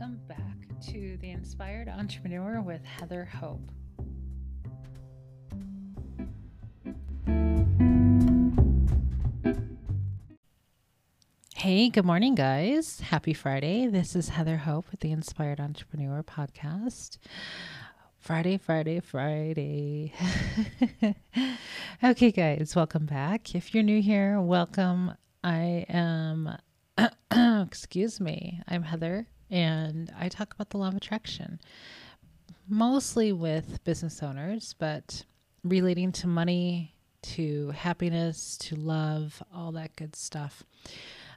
Welcome back to The Inspired Entrepreneur with Heather Hope. Hey, good morning, guys. Happy Friday. This is Heather Hope with the Inspired Entrepreneur podcast. Friday, Friday, Friday. okay, guys, welcome back. If you're new here, welcome. I am, excuse me, I'm Heather and I talk about the law of attraction, mostly with business owners, but relating to money, to happiness, to love, all that good stuff.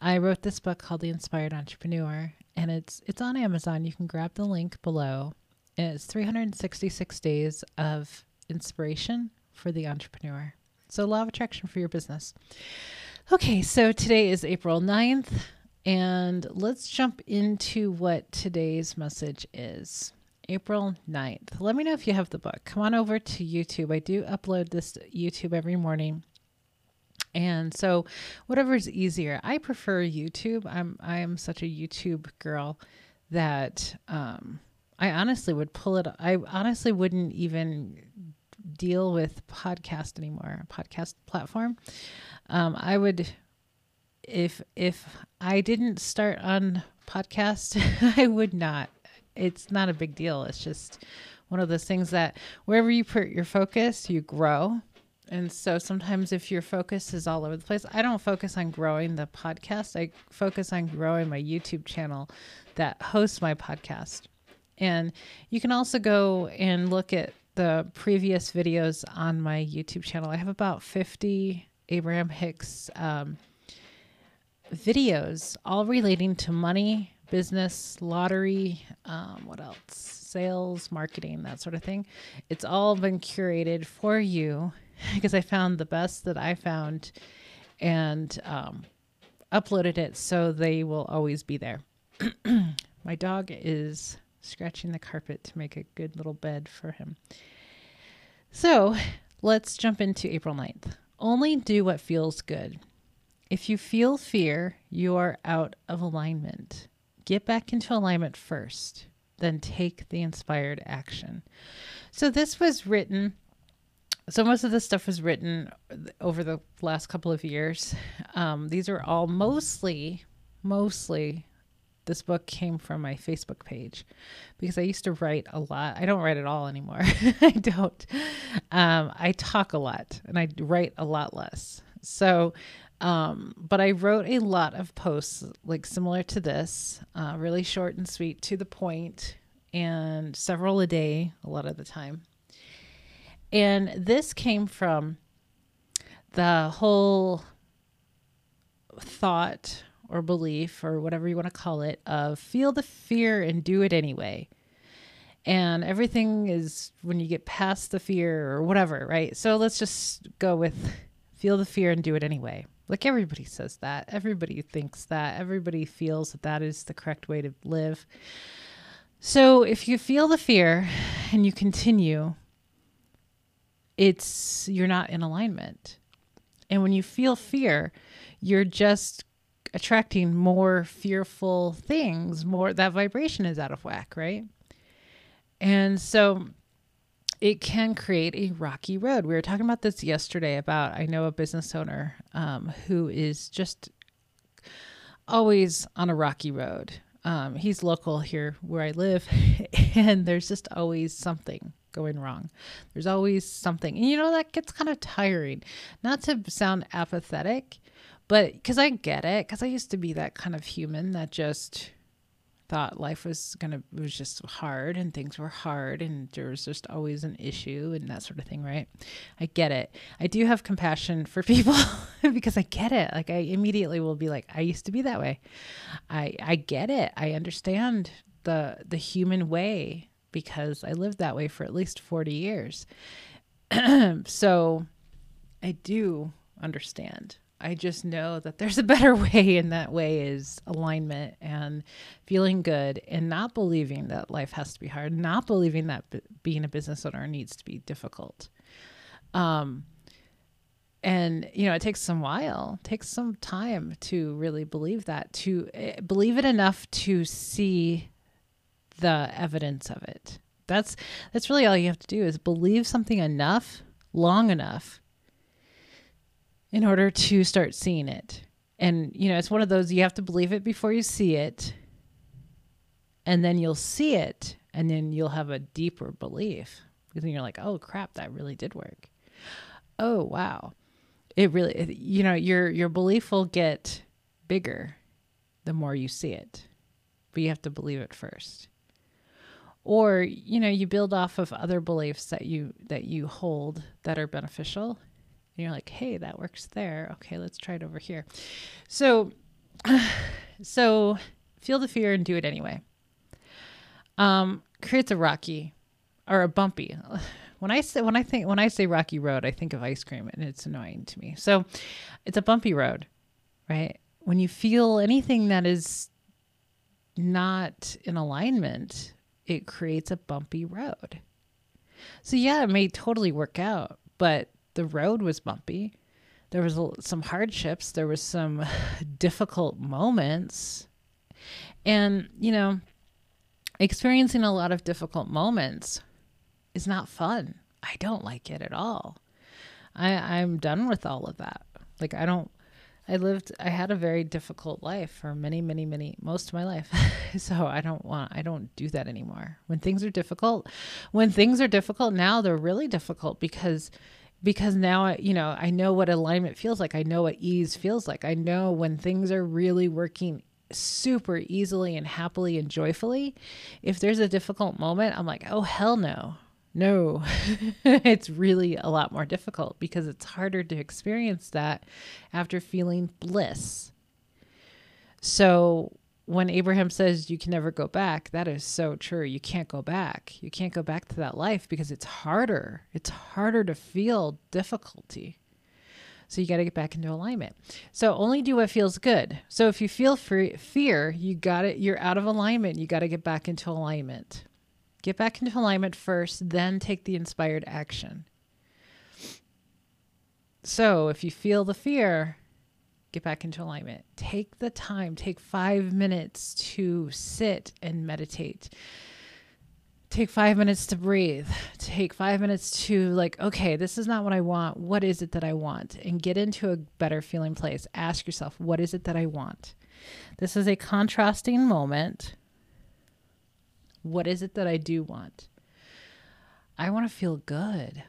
I wrote this book called The Inspired Entrepreneur, and it's it's on Amazon. You can grab the link below. It's 366 days of inspiration for the entrepreneur. So, law of attraction for your business. Okay, so today is April 9th. And let's jump into what today's message is. April 9th. Let me know if you have the book. Come on over to YouTube. I do upload this to YouTube every morning. And so whatever's easier. I prefer YouTube. I'm I am such a YouTube girl that um I honestly would pull it I honestly wouldn't even deal with podcast anymore, podcast platform. Um I would if if I didn't start on podcast, I would not. It's not a big deal. It's just one of those things that wherever you put your focus, you grow. And so sometimes if your focus is all over the place, I don't focus on growing the podcast. I focus on growing my YouTube channel that hosts my podcast. And you can also go and look at the previous videos on my YouTube channel. I have about 50 Abraham Hicks um, videos, all relating to money, business, lottery, um, what else? Sales, marketing, that sort of thing. It's all been curated for you because I found the best that I found and um, uploaded it so they will always be there. My dog is scratching the carpet to make a good little bed for him. So let's jump into April 9th. Only do what feels good. If you feel fear, you are out of alignment. Get back into alignment first, then take the inspired action. So, this was written, so most of this stuff was written over the last couple of years. Um, these are all mostly, mostly this book came from my Facebook page because I used to write a lot. I don't write at all anymore. I don't. Um, I talk a lot and I write a lot less. So um, but I wrote a lot of posts like similar to this, uh, really short and sweet, to the point, and several a day a lot of the time. And this came from the whole thought or belief or whatever you want to call it of feel the fear and do it anyway. And everything is when you get past the fear or whatever, right? So let's just go with feel the fear and do it anyway. Like everybody says that. Everybody thinks that. Everybody feels that that is the correct way to live. So if you feel the fear and you continue, it's you're not in alignment. And when you feel fear, you're just attracting more fearful things, more that vibration is out of whack, right? And so it can create a rocky road. We were talking about this yesterday about I know a business owner um, who is just always on a rocky road. Um, he's local here where I live, and there's just always something going wrong. There's always something. And you know, that gets kind of tiring. Not to sound apathetic, but because I get it, because I used to be that kind of human that just thought life was gonna was just hard and things were hard and there was just always an issue and that sort of thing right? I get it. I do have compassion for people because i get it. Like i immediately will be like i used to be that way. I i get it. I understand the the human way because i lived that way for at least 40 years. So i do understand I just know that there's a better way, and that way is alignment and feeling good and not believing that life has to be hard, not believing that b- being a business owner needs to be difficult. Um, and you know, it takes some while, takes some time to really believe that, to uh, believe it enough to see the evidence of it. That's that's really all you have to do is believe something enough, long enough in order to start seeing it. And you know, it's one of those you have to believe it before you see it. And then you'll see it and then you'll have a deeper belief. Because then you're like, "Oh crap, that really did work." Oh, wow. It really you know, your your belief will get bigger the more you see it. But you have to believe it first or you know you build off of other beliefs that you that you hold that are beneficial and you're like hey that works there. Okay let's try it over here. So so feel the fear and do it anyway. Um creates a rocky or a bumpy. When i say when i think when i say rocky road i think of ice cream and it's annoying to me. So it's a bumpy road right? When you feel anything that is not in alignment it creates a bumpy road. So, yeah, it may totally work out, but the road was bumpy. There was some hardships, there was some difficult moments. And, you know, experiencing a lot of difficult moments is not fun. I don't like it at all. I, I'm done with all of that. Like, I don't I lived I had a very difficult life for many many many most of my life. so I don't want I don't do that anymore. When things are difficult, when things are difficult now they're really difficult because because now I, you know, I know what alignment feels like. I know what ease feels like. I know when things are really working super easily and happily and joyfully. If there's a difficult moment, I'm like, "Oh hell no." No, it's really a lot more difficult because it's harder to experience that after feeling bliss. So, when Abraham says you can never go back, that is so true. You can't go back. You can't go back to that life because it's harder. It's harder to feel difficulty. So you got to get back into alignment. So only do what feels good. So if you feel free, fear, you got it. You're out of alignment. You got to get back into alignment. Get back into alignment first, then take the inspired action. So, if you feel the fear, get back into alignment. Take the time, take five minutes to sit and meditate. Take five minutes to breathe. Take five minutes to, like, okay, this is not what I want. What is it that I want? And get into a better feeling place. Ask yourself, what is it that I want? This is a contrasting moment what is it that I do want? I want to feel good.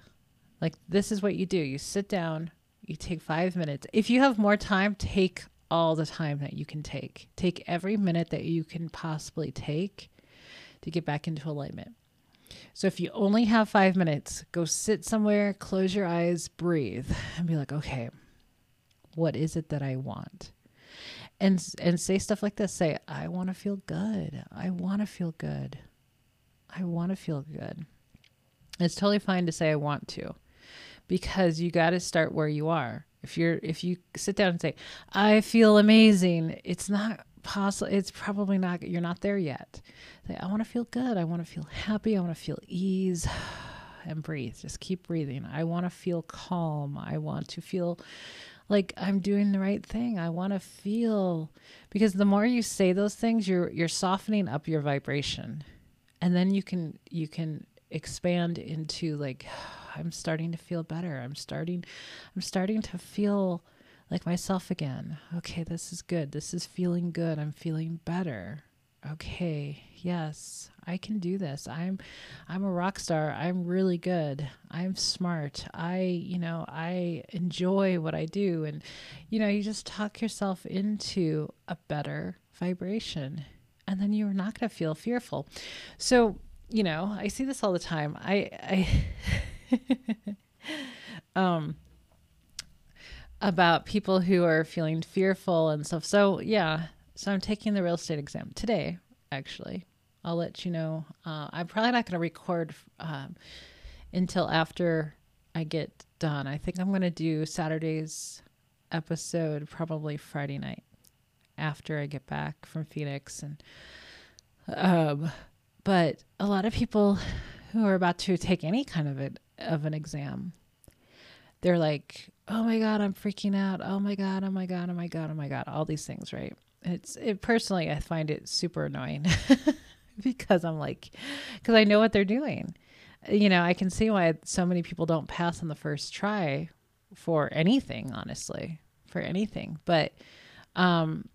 Like, this is what you do you sit down, you take five minutes. If you have more time, take all the time that you can take. Take every minute that you can possibly take to get back into alignment. So if you only have five minutes, go sit somewhere, close your eyes, breathe, and be like, okay, what is it that I want? and and say stuff like this say i want to feel good i want to feel good i want to feel good it's totally fine to say i want to because you got to start where you are. If you're if you sit down and say i feel amazing it's not possible it's probably not you're not there yet. Say i want to feel good. I want to feel happy. I want to feel ease. And breathe. Just keep breathing. I want to feel calm. I want to feel like I'm doing the right thing. I want to feel because the more you say those things, you're you're softening up your vibration. And then you can you can expand into like I'm starting to feel better. I'm starting I'm starting to feel like myself again. Okay, this is good. This is feeling good. I'm feeling better. Okay, yes, I can do this. I'm I'm a rock star. I'm really good. I'm smart. I, you know, I enjoy what I do and you know, you just talk yourself into a better vibration and then you're not going to feel fearful. So, you know, I see this all the time. I I um about people who are feeling fearful and stuff. So, yeah, so I'm taking the real estate exam today, actually. I'll let you know. Uh, I'm probably not going to record um, until after I get done. I think I'm going to do Saturday's episode probably Friday night after I get back from Phoenix. And um, but a lot of people who are about to take any kind of it of an exam, they're like, "Oh my god, I'm freaking out! Oh my god! Oh my god! Oh my god! Oh my god!" All these things, right? It's it personally, I find it super annoying. because I'm like, because I know what they're doing. You know, I can see why so many people don't pass on the first try for anything, honestly, for anything. But, um,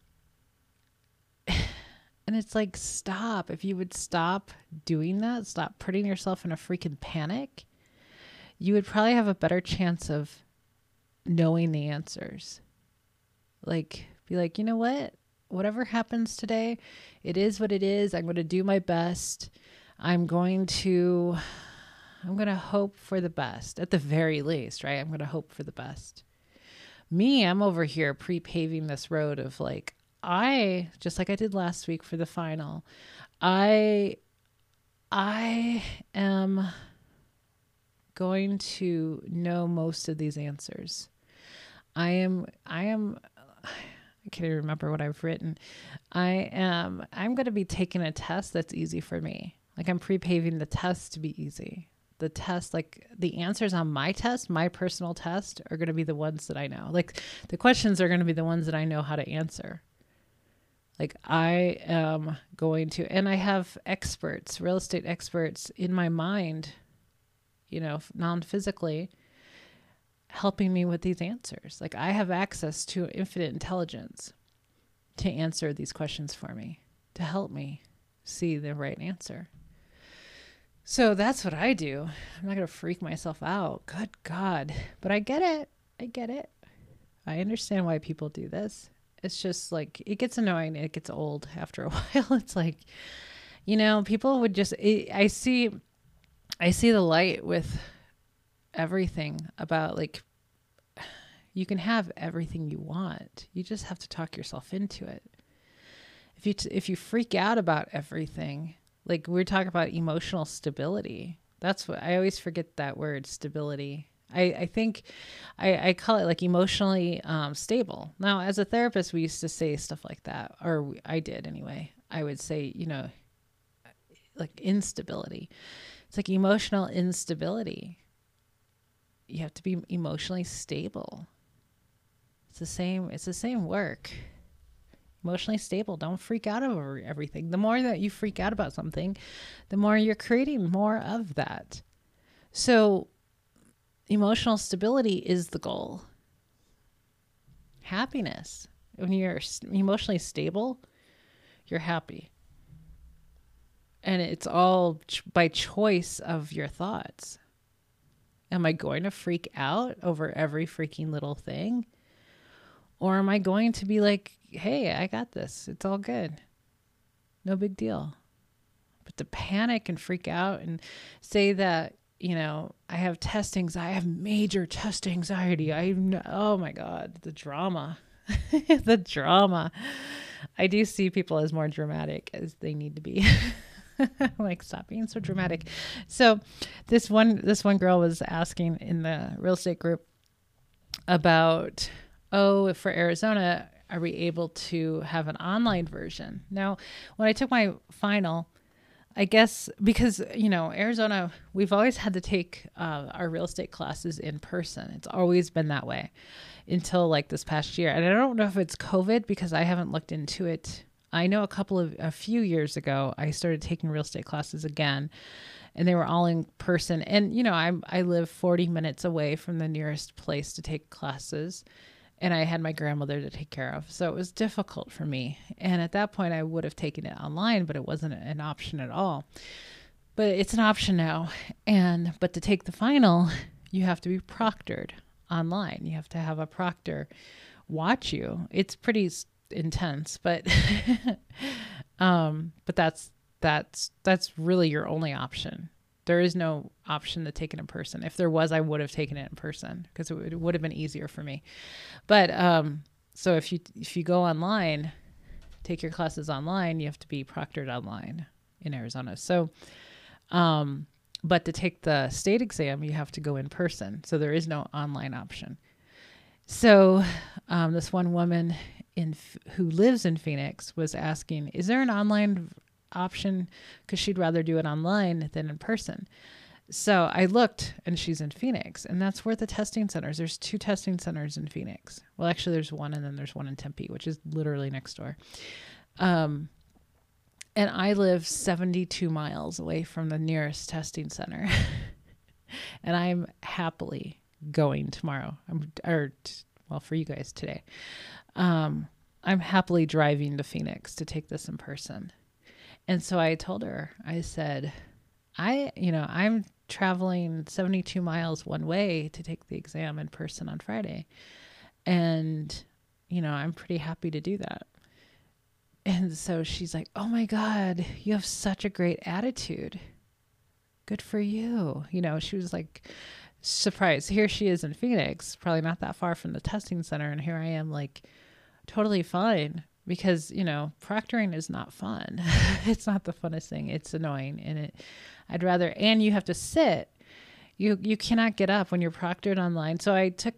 and it's like, stop. If you would stop doing that, stop putting yourself in a freaking panic, you would probably have a better chance of knowing the answers. Like, be like, you know what? Whatever happens today, it is what it is. I'm going to do my best. I'm going to I'm going to hope for the best at the very least, right? I'm going to hope for the best. Me, I'm over here pre-paving this road of like I just like I did last week for the final. I I am going to know most of these answers. I am I am I can't even remember what I've written. I am I'm going to be taking a test that's easy for me. Like I'm pre-paving the test to be easy. The test like the answers on my test, my personal test are going to be the ones that I know. Like the questions are going to be the ones that I know how to answer. Like I am going to and I have experts, real estate experts in my mind, you know, non-physically helping me with these answers. Like I have access to infinite intelligence to answer these questions for me, to help me see the right answer. So that's what I do. I'm not going to freak myself out. Good God. But I get it. I get it. I understand why people do this. It's just like, it gets annoying. It gets old after a while. It's like, you know, people would just, I see, I see the light with everything about like you can have everything you want. You just have to talk yourself into it. If you t- if you freak out about everything, like we're talking about emotional stability. That's what I always forget that word stability. I, I think I, I call it like emotionally um, stable. Now, as a therapist, we used to say stuff like that, or I did anyway. I would say, you know, like instability. It's like emotional instability you have to be emotionally stable. It's the same it's the same work. Emotionally stable. Don't freak out over everything. The more that you freak out about something, the more you're creating more of that. So emotional stability is the goal. Happiness. When you're emotionally stable, you're happy. And it's all by choice of your thoughts. Am I going to freak out over every freaking little thing? Or am I going to be like, hey, I got this. It's all good. No big deal. But to panic and freak out and say that, you know, I have test anxiety, I have major test anxiety. I oh my God, the drama, the drama. I do see people as more dramatic as they need to be. like stop being so dramatic so this one this one girl was asking in the real estate group about oh for arizona are we able to have an online version now when i took my final I guess because you know Arizona, we've always had to take uh, our real estate classes in person. It's always been that way until like this past year, and I don't know if it's COVID because I haven't looked into it. I know a couple of a few years ago I started taking real estate classes again and they were all in person. And you know I I live 40 minutes away from the nearest place to take classes and I had my grandmother to take care of. So it was difficult for me. And at that point I would have taken it online but it wasn't an option at all. But it's an option now. And but to take the final you have to be proctored online. You have to have a proctor watch you. It's pretty intense, but um, but that's that's that's really your only option. There is no option to take it in person. If there was, I would have taken it in person because it would, it would have been easier for me. But um, so if you if you go online, take your classes online, you have to be proctored online in Arizona. So, um, but to take the state exam, you have to go in person. So there is no online option. So, um, this one woman in who lives in Phoenix was asking, "Is there an online option?" Because she'd rather do it online than in person. So I looked, and she's in Phoenix, and that's where the testing centers. There's two testing centers in Phoenix. Well, actually, there's one, and then there's one in Tempe, which is literally next door. Um, And I live 72 miles away from the nearest testing center. and I'm happily going tomorrow. I'm or well for you guys today. Um I'm happily driving to Phoenix to take this in person. And so I told her, I said, I, you know, I'm traveling 72 miles one way to take the exam in person on Friday. And, you know, I'm pretty happy to do that. And so she's like, Oh my God, you have such a great attitude. Good for you. You know, she was like surprised. Here she is in Phoenix, probably not that far from the testing center. And here I am, like, totally fine because, you know, proctoring is not fun. it's not the funnest thing. It's annoying. And it, I'd rather, and you have to sit. You, you cannot get up when you're proctored online. So I took,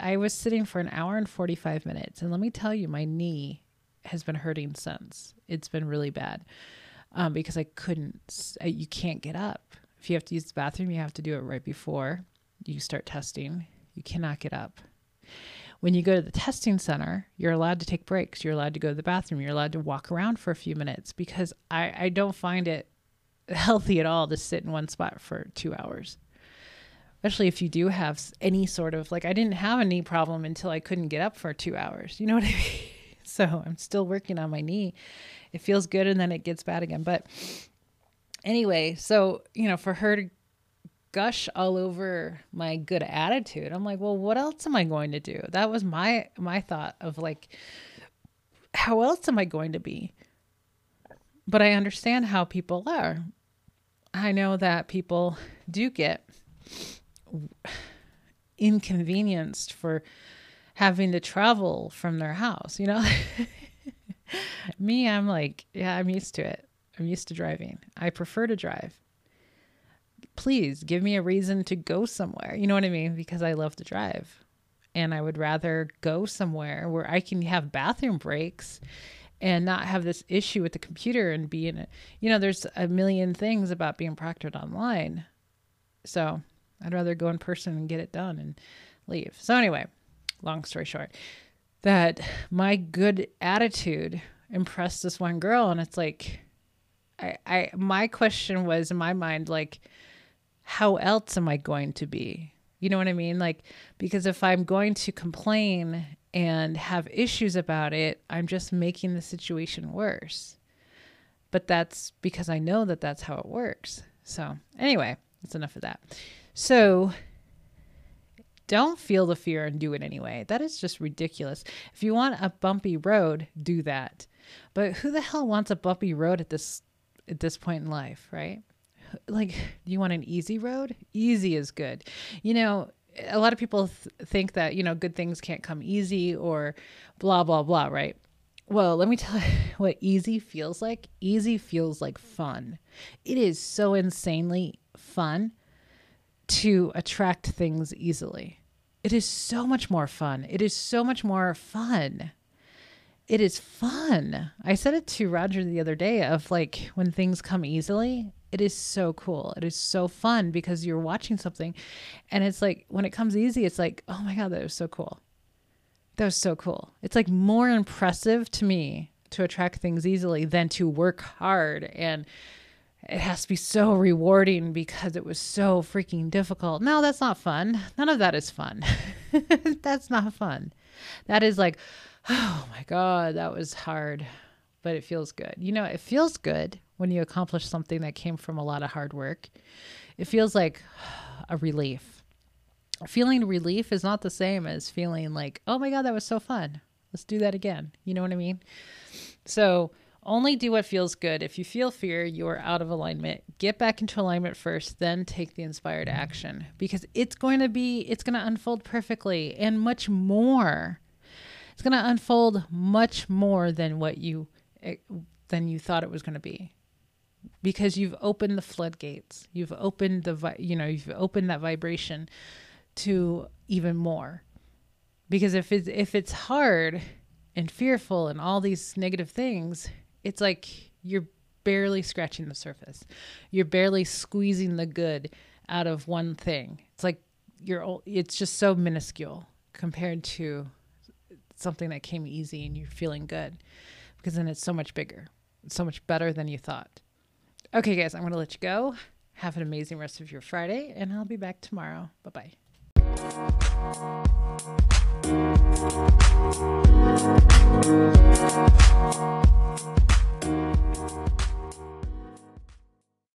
I was sitting for an hour and 45 minutes. And let me tell you, my knee has been hurting since. It's been really bad um, because I couldn't, you can't get up. If you have to use the bathroom, you have to do it right before you start testing. You cannot get up. When you go to the testing center, you're allowed to take breaks. You're allowed to go to the bathroom. You're allowed to walk around for a few minutes because I, I don't find it healthy at all to sit in one spot for two hours. Especially if you do have any sort of like, I didn't have a knee problem until I couldn't get up for two hours. You know what I mean? So I'm still working on my knee. It feels good and then it gets bad again. But anyway, so, you know, for her to gush all over my good attitude, I'm like, well, what else am I going to do? That was my my thought of like how else am I going to be? But I understand how people are. I know that people do get inconvenienced for having to travel from their house, you know? Me, I'm like, yeah, I'm used to it. I'm used to driving. I prefer to drive. Please give me a reason to go somewhere. You know what I mean? Because I love to drive. And I would rather go somewhere where I can have bathroom breaks and not have this issue with the computer and be in it. You know, there's a million things about being proctored online. So I'd rather go in person and get it done and leave. So, anyway, long story short, that my good attitude impressed this one girl. And it's like, I, I, my question was in my mind, like, how else am I going to be? You know what I mean? Like, because if I'm going to complain and have issues about it, I'm just making the situation worse. But that's because I know that that's how it works. So, anyway, that's enough of that. So, don't feel the fear and do it anyway. That is just ridiculous. If you want a bumpy road, do that. But who the hell wants a bumpy road at this at this point in life, right? Like, you want an easy road? Easy is good. You know, a lot of people th- think that, you know, good things can't come easy or blah blah blah, right? Well, let me tell you what easy feels like. Easy feels like fun. It is so insanely fun to attract things easily. It is so much more fun. It is so much more fun. It is fun. I said it to Roger the other day of like when things come easily, it is so cool. It is so fun because you're watching something and it's like when it comes easy, it's like, oh my God, that was so cool. That was so cool. It's like more impressive to me to attract things easily than to work hard and it has to be so rewarding because it was so freaking difficult. No, that's not fun. None of that is fun. that's not fun. That is like, oh my God, that was hard, but it feels good. You know, it feels good when you accomplish something that came from a lot of hard work. It feels like a relief. Feeling relief is not the same as feeling like, oh my God, that was so fun. Let's do that again. You know what I mean? So, only do what feels good. If you feel fear, you are out of alignment. Get back into alignment first, then take the inspired action because it's going to be, it's going to unfold perfectly and much more. It's going to unfold much more than what you, eh, than you thought it was going to be because you've opened the floodgates. You've opened the, you know, you've opened that vibration to even more. Because if it's, if it's hard and fearful and all these negative things, it's like you're barely scratching the surface. You're barely squeezing the good out of one thing. It's like you're it's just so minuscule compared to something that came easy and you're feeling good because then it's so much bigger. So much better than you thought. Okay, guys, I'm going to let you go. Have an amazing rest of your Friday, and I'll be back tomorrow. Bye bye.